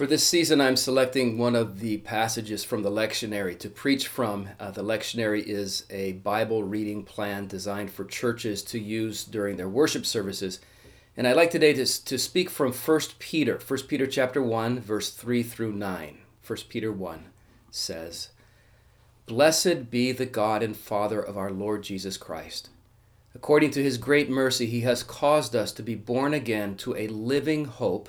For this season, I'm selecting one of the passages from the lectionary to preach from. Uh, the lectionary is a Bible reading plan designed for churches to use during their worship services. And I'd like today to, to speak from 1 Peter, 1 Peter chapter 1, verse 3 through 9. 1 Peter 1 says, Blessed be the God and Father of our Lord Jesus Christ. According to his great mercy, he has caused us to be born again to a living hope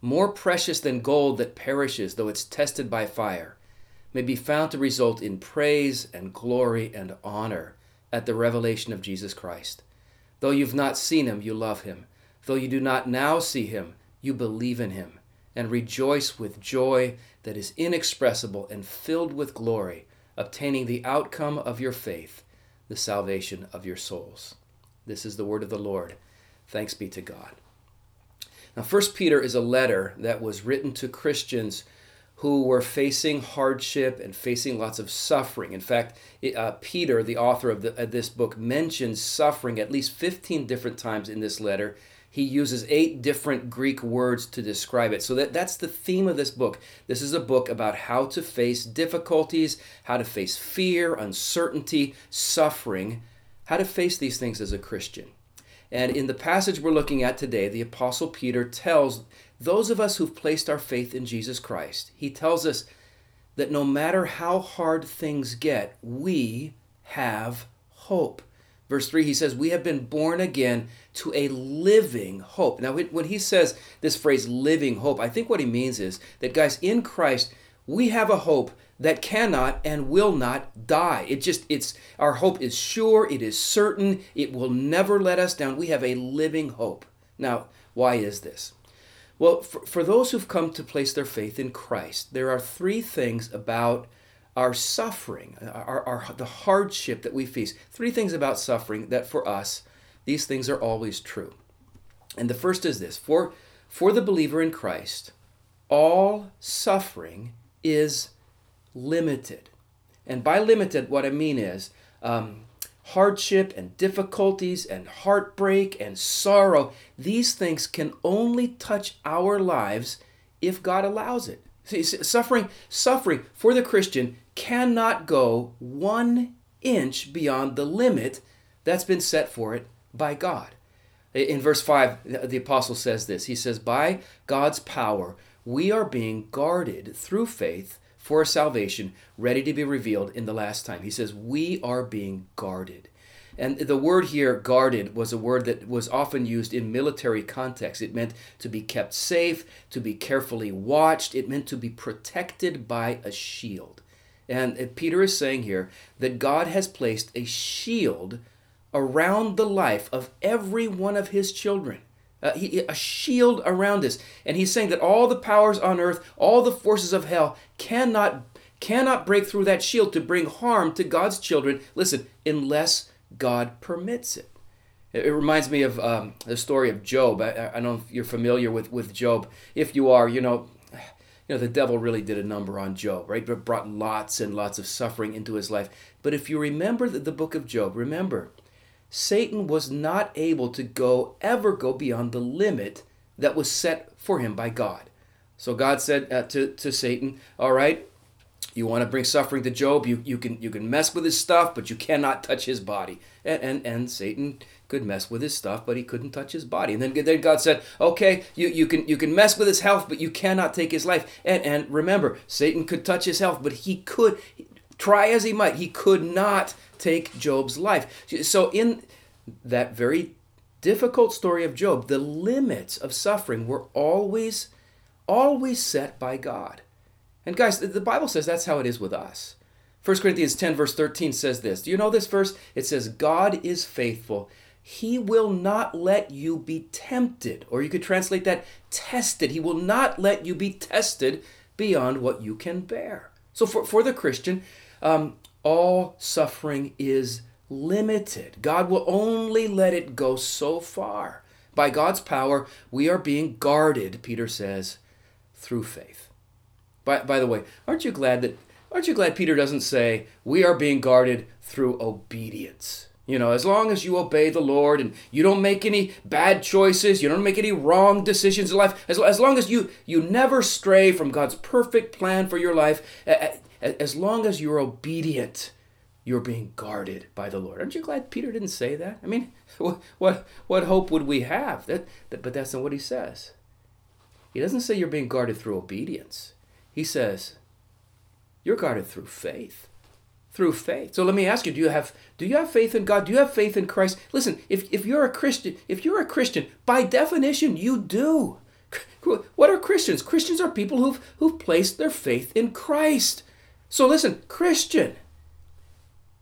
more precious than gold that perishes though it's tested by fire, may be found to result in praise and glory and honor at the revelation of Jesus Christ. Though you've not seen him, you love him. Though you do not now see him, you believe in him and rejoice with joy that is inexpressible and filled with glory, obtaining the outcome of your faith, the salvation of your souls. This is the word of the Lord. Thanks be to God. Now, First Peter is a letter that was written to Christians who were facing hardship and facing lots of suffering. In fact, uh, Peter, the author of, the, of this book, mentions suffering at least 15 different times in this letter. He uses eight different Greek words to describe it. So that, that's the theme of this book. This is a book about how to face difficulties, how to face fear, uncertainty, suffering, how to face these things as a Christian. And in the passage we're looking at today, the Apostle Peter tells those of us who've placed our faith in Jesus Christ, he tells us that no matter how hard things get, we have hope. Verse 3, he says, We have been born again to a living hope. Now, when he says this phrase, living hope, I think what he means is that, guys, in Christ, we have a hope that cannot and will not die. It just, it's, our hope is sure, it is certain, it will never let us down. We have a living hope. Now, why is this? Well, for, for those who've come to place their faith in Christ, there are three things about our suffering, our, our, the hardship that we face. Three things about suffering that for us, these things are always true. And the first is this for, for the believer in Christ, all suffering is limited. And by limited, what I mean is um, hardship and difficulties and heartbreak and sorrow, these things can only touch our lives if God allows it. See, suffering, suffering for the Christian cannot go one inch beyond the limit that's been set for it by God. In verse 5, the apostle says this He says, By God's power, we are being guarded through faith for salvation ready to be revealed in the last time. He says, We are being guarded. And the word here, guarded, was a word that was often used in military context. It meant to be kept safe, to be carefully watched, it meant to be protected by a shield. And Peter is saying here that God has placed a shield around the life of every one of his children. Uh, he, a shield around us. And he's saying that all the powers on earth, all the forces of hell cannot cannot break through that shield to bring harm to God's children. Listen, unless God permits it. It, reminds me of um, the story of Job. I, I, don't know if you're familiar with, with Job. If you are, you know, you know, the devil really did a number on Job, right? But brought lots and lots of suffering into his life. But if you remember the, the book of Job, remember Satan was not able to go ever go beyond the limit that was set for him by God. So God said uh, to, to Satan, All right, you want to bring suffering to Job, you, you, can, you can mess with his stuff, but you cannot touch his body. And, and, and Satan could mess with his stuff, but he couldn't touch his body. And then, then God said, Okay, you, you, can, you can mess with his health, but you cannot take his life. And, and remember, Satan could touch his health, but he could, try as he might, he could not take Job's life. So, in that very difficult story of Job, the limits of suffering were always, always set by God. And guys, the Bible says that's how it is with us. 1 Corinthians 10, verse 13 says this. Do you know this verse? It says, God is faithful. He will not let you be tempted. Or you could translate that tested. He will not let you be tested beyond what you can bear. So for, for the Christian, um, all suffering is limited. God will only let it go so far. By God's power, we are being guarded, Peter says, through faith. By, by the way, aren't you glad that aren't you glad Peter doesn't say we are being guarded through obedience? You know, as long as you obey the Lord and you don't make any bad choices, you don't make any wrong decisions in life, as, as long as you, you never stray from God's perfect plan for your life, as long as you're obedient, you're being guarded by the Lord. Aren't you glad Peter didn't say that? I mean, what, what, what hope would we have? That, that, but that's not what he says. He doesn't say you're being guarded through obedience. He says you're guarded through faith through faith. So let me ask you, do you have do you have faith in God? Do you have faith in Christ? Listen, if, if you're a Christian, if you're a Christian, by definition, you do. What are Christians? Christians are people who've who've placed their faith in Christ. So listen, Christian,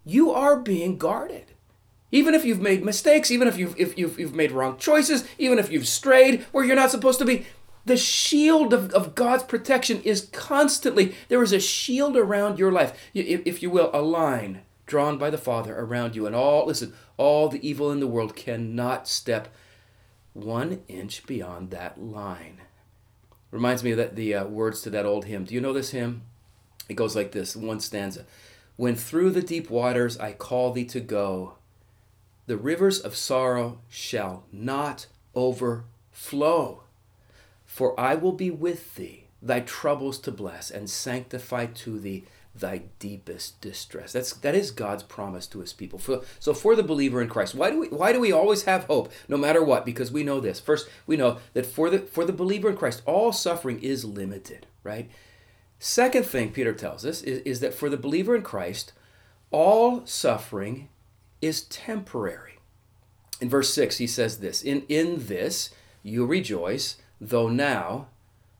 you are being guarded. Even if you've made mistakes, even if you've if you've, you've made wrong choices, even if you've strayed where you're not supposed to be, the shield of, of God's protection is constantly, there is a shield around your life, if, you will, a line drawn by the Father around you. And all, listen, all the evil in the world cannot step one inch beyond that line. Reminds me of that, the uh, words to that old hymn. Do you know this hymn? It goes like this one stanza When through the deep waters I call thee to go, the rivers of sorrow shall not overflow. For I will be with thee, thy troubles to bless, and sanctify to thee thy deepest distress. That's that is God's promise to his people. For, so for the believer in Christ, why do we why do we always have hope no matter what? Because we know this. First, we know that for the for the believer in Christ, all suffering is limited, right? Second thing Peter tells us is, is that for the believer in Christ, all suffering is temporary. In verse 6, he says this In in this you rejoice though now,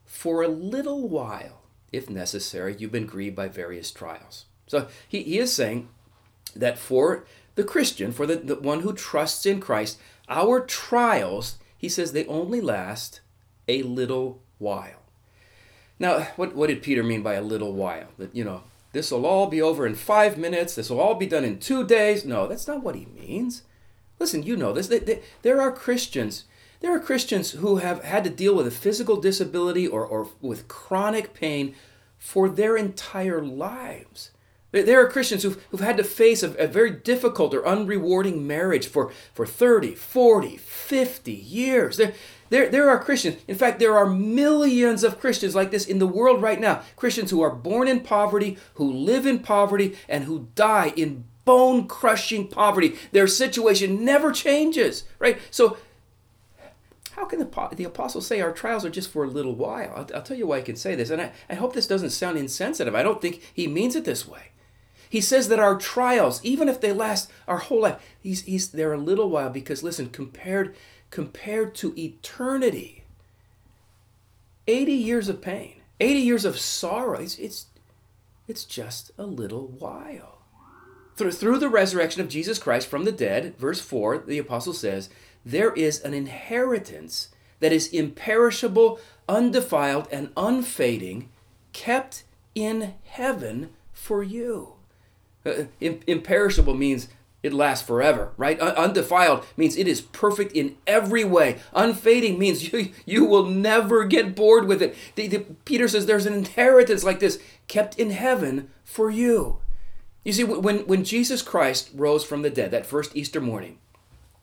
for a little while, if necessary, you've been grieved by various trials. So he, he is saying that for the Christian, for the, the one who trusts in Christ, our trials, he says, they only last a little while. Now, what, what did Peter mean by a little while? That, you know, this will all be over in five minutes, this will all be done in two days. No, that's not what he means. Listen, you know this. They, they, there are Christians there are Christians who have had to deal with a physical disability or, or with chronic pain for their entire lives. There are Christians who've, who've had to face a, a, very difficult or unrewarding marriage for, for 30, 40, 50 years. There, there, there are Christians, in fact, there are millions of Christians like this in the world right now. Christians who are born in poverty, who live in poverty, and who die in bone crushing poverty. Their situation never changes, right? So how can the, the apostle say our trials are just for a little while? I'll, I'll tell you why he can say this, and I, I hope this doesn't sound insensitive. I don't think he means it this way. He says that our trials, even if they last our whole life, he's, he's, they're a little while because, listen, compared, compared to eternity, 80 years of pain, 80 years of sorrow, it's, it's, it's just a little while. Through, through the resurrection of Jesus Christ from the dead, verse 4, the apostle says, there is an inheritance that is imperishable, undefiled, and unfading, kept in heaven for you. Uh, imperishable means it lasts forever, right? undefiled means it is perfect in every way. Unfading means you, you will never get bored with it. The, the, Peter says there's an inheritance like this kept in heaven for you. You see, when, when Jesus Christ rose from the dead that first Easter morning,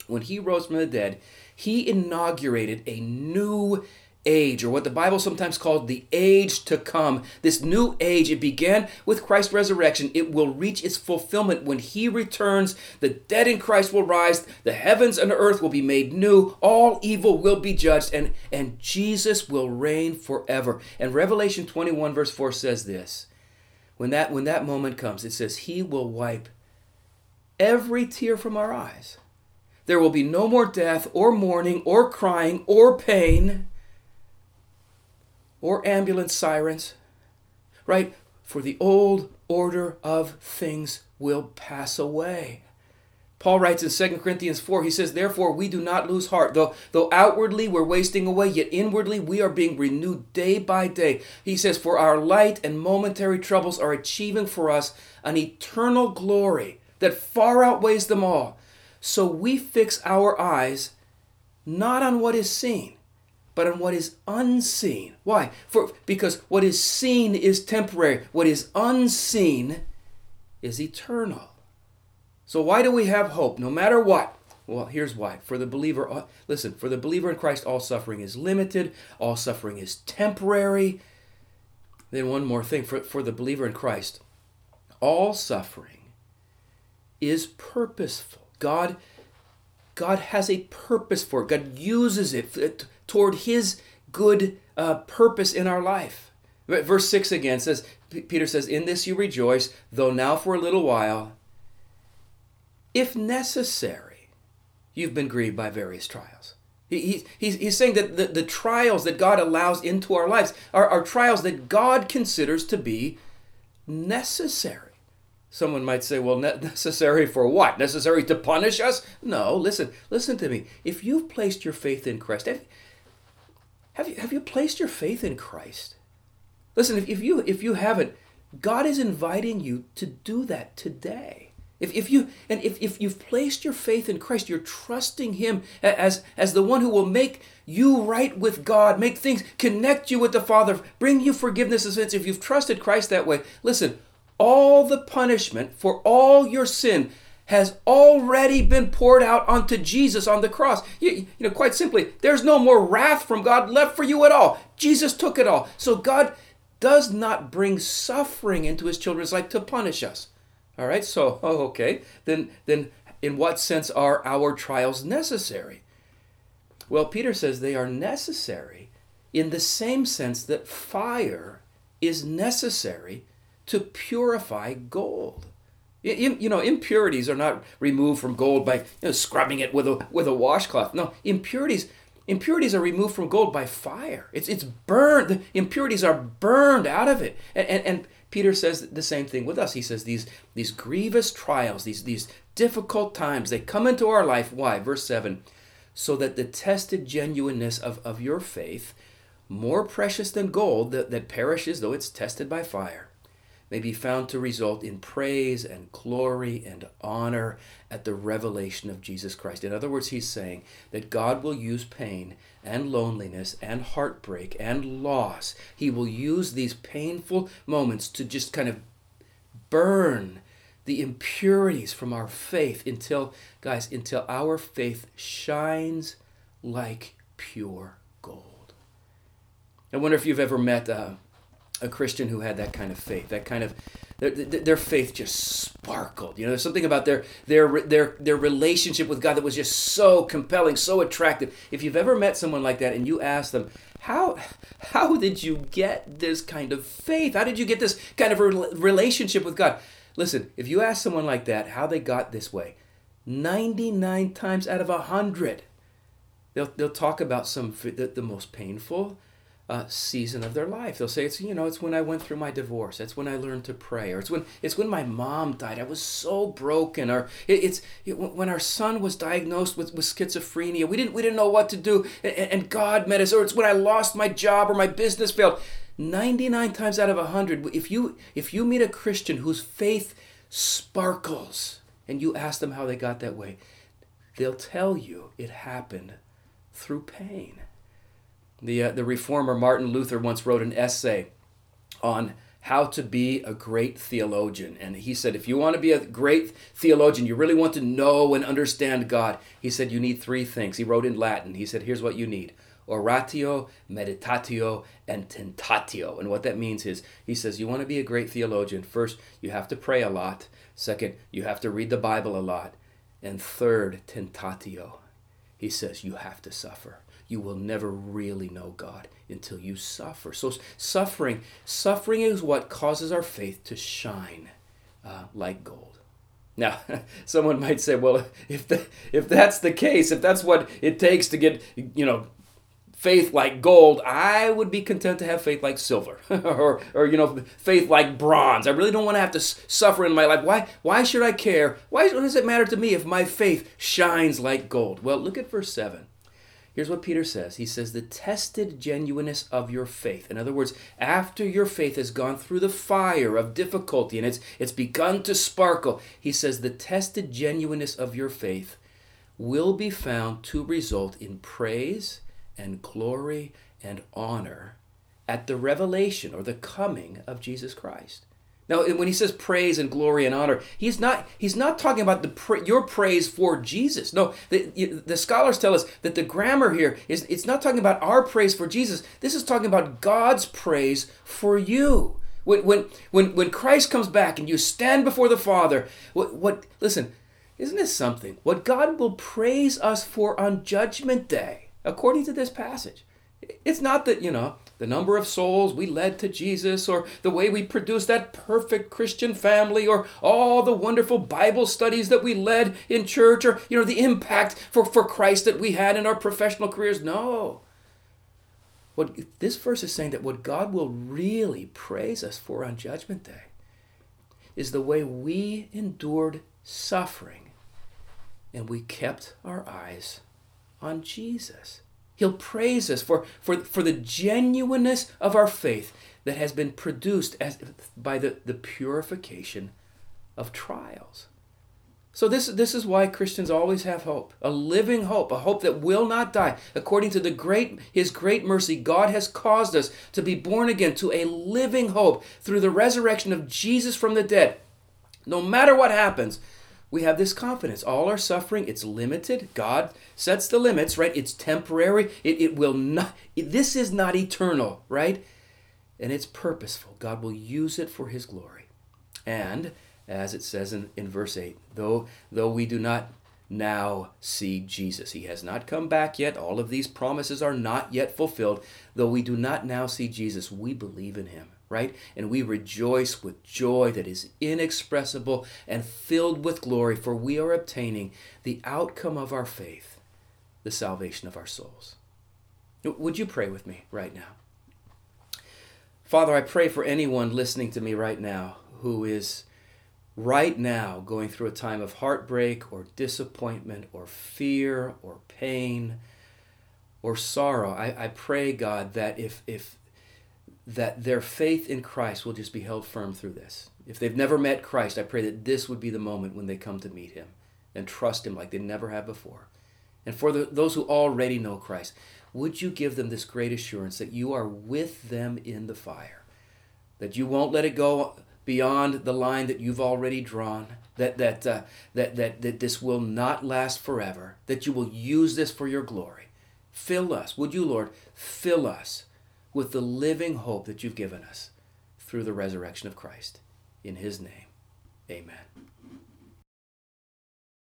when he rose from the dead, he inaugurated a new age, or what the Bible sometimes called the age to come. This new age, it began with Christ's resurrection. It will reach its fulfillment when he returns. The dead in Christ will rise, the heavens and earth will be made new, all evil will be judged, and, and Jesus will reign forever. And Revelation 21, verse 4 says this. When that when that moment comes, it says, He will wipe every tear from our eyes. There will be no more death, or mourning, or crying, or pain, or ambulance sirens, right? For the old order of things will pass away. Paul writes in 2 Corinthians 4, he says, Therefore we do not lose heart. Though, though outwardly we're wasting away, yet inwardly we are being renewed day by day. He says, For our light and momentary troubles are achieving for us an eternal glory that far outweighs them all. So we fix our eyes not on what is seen, but on what is unseen. Why? For because what is seen is temporary, what is unseen is eternal. So why do we have hope no matter what? Well, here's why. For the believer, uh, listen, for the believer in Christ, all suffering is limited, all suffering is temporary. Then, one more thing for, for the believer in Christ, all suffering is purposeful. God, God has a purpose for it, God uses it toward His good uh, purpose in our life. Verse 6 again says, Peter says, In this you rejoice, though now for a little while if necessary, you've been grieved by various trials. He, he's, he's saying that the, the trials that God allows into our lives are, are trials that God considers to be necessary. Someone might say, well, necessary for what? Necessary to punish us? No, listen, listen to me. If you've placed your faith in Christ, have, have, you, have you placed your faith in Christ? Listen, if, if, you, if you haven't, God is inviting you to do that today. If, if you and if, if you've placed your faith in Christ, you're trusting Him as, as the one who will make you right with God, make things connect you with the Father, bring you forgiveness of sins. If you've trusted Christ that way, listen, all the punishment for all your sin has already been poured out onto Jesus on the cross. You, you, know, quite simply, there's no more wrath from God left for you at all. Jesus took it all. So God does not bring suffering into his children's life to punish us. All right, so, oh, okay. Then, then in what sense are our trials necessary? Well, Peter says they are necessary in the same sense that fire is necessary to purify gold. You, you know, impurities are not removed from gold by you know, scrubbing it with a, with a washcloth. No, impurities impurities are removed from gold by fire. It's, it's burned. The impurities are burned out of it. And, and, and Peter says the same thing with us. He says these, these grievous trials, these, these difficult times, they come into our life. Why? Verse 7 so that the tested genuineness of, of your faith, more precious than gold that, that perishes though it's tested by fire, may be found to result in praise and glory and honor at the revelation of Jesus Christ. In other words, he's saying that God will use pain and loneliness and heartbreak and loss. He will use these painful moments to just kind of burn the impurities from our faith until, guys, until our faith shines like pure gold. I wonder if you've ever met uh, a Christian who had that kind of faith, that kind of their, their faith just sparkled. You know, there's something about their their their their relationship with God that was just so compelling, so attractive. If you've ever met someone like that and you ask them, "How how did you get this kind of faith? How did you get this kind of relationship with God?" Listen, if you ask someone like that how they got this way, 99 times out of 100 they'll they'll talk about some the, the most painful uh, season of their life. They'll say it's you know it's when I went through my divorce. It's when I learned to pray, or it's when it's when my mom died. I was so broken, or it, it's it, when our son was diagnosed with, with schizophrenia. We didn't we didn't know what to do, and, and God met us. Or it's when I lost my job or my business failed. Ninety nine times out of hundred, if you if you meet a Christian whose faith sparkles, and you ask them how they got that way, they'll tell you it happened through pain. The, uh, the reformer Martin Luther once wrote an essay on how to be a great theologian. And he said, if you want to be a great theologian, you really want to know and understand God, he said, you need three things. He wrote in Latin. He said, here's what you need oratio, meditatio, and tentatio. And what that means is, he says, you want to be a great theologian. First, you have to pray a lot. Second, you have to read the Bible a lot. And third, tentatio. He says, you have to suffer you will never really know God until you suffer. So suffering, suffering is what causes our faith to shine uh, like gold. Now, someone might say, well, if the, if that's the case, if that's what it takes to get, you know, faith like gold, I would be content to have faith like silver or, or, you know, faith like bronze. I really don't want to have to suffer in my life. Why, why should I care? Why does it matter to me if my faith shines like gold? Well, look at verse 7. Here's what Peter says. He says, The tested genuineness of your faith. In other words, after your faith has gone through the fire of difficulty and it's, it's begun to sparkle, he says, The tested genuineness of your faith will be found to result in praise and glory and honor at the revelation or the coming of Jesus Christ. Now, when he says praise and glory and honor, he's not he's not talking about the pra- your praise for Jesus. No, the, the scholars tell us that the grammar here is it's not talking about our praise for Jesus. This is talking about God's praise for you. When when when when Christ comes back and you stand before the Father, what what listen, isn't this something? What God will praise us for on Judgment Day, according to this passage. It's not that you know the number of souls we led to Jesus, or the way we produced that perfect Christian family, or all the wonderful Bible studies that we led in church, or you know the impact for, for Christ that we had in our professional careers. No. What this verse is saying that what God will really praise us for on Judgment Day is the way we endured suffering and we kept our eyes on Jesus. He'll praise us for, for, for the genuineness of our faith that has been produced as, by the, the purification of trials. So this, this is why Christians always have hope, a living hope, a hope that will not die. According to the great his great mercy, God has caused us to be born again to a living hope through the resurrection of Jesus from the dead. No matter what happens, we have this confidence. All our suffering, it's limited. God sets the limits, right? It's temporary. It, it will not, it, this is not eternal, right? And it's purposeful. God will use it for his glory. And as it says in, in verse 8, though, though we do not now see Jesus. He has not come back yet. All of these promises are not yet fulfilled. Though we do not now see Jesus, we believe in him right? And we rejoice with joy that is inexpressible and filled with glory, for we are obtaining the outcome of our faith, the salvation of our souls. Would you pray with me right now? Father, I pray for anyone listening to me right now who is right now going through a time of heartbreak or disappointment or fear or pain or sorrow. I, I pray, God, that if, if that their faith in Christ will just be held firm through this. If they've never met Christ, I pray that this would be the moment when they come to meet Him and trust Him like they never have before. And for the, those who already know Christ, would you give them this great assurance that you are with them in the fire, that you won't let it go beyond the line that you've already drawn, that, that, uh, that, that, that this will not last forever, that you will use this for your glory. Fill us, would you, Lord, fill us with the living hope that you've given us through the resurrection of Christ. In his name, amen.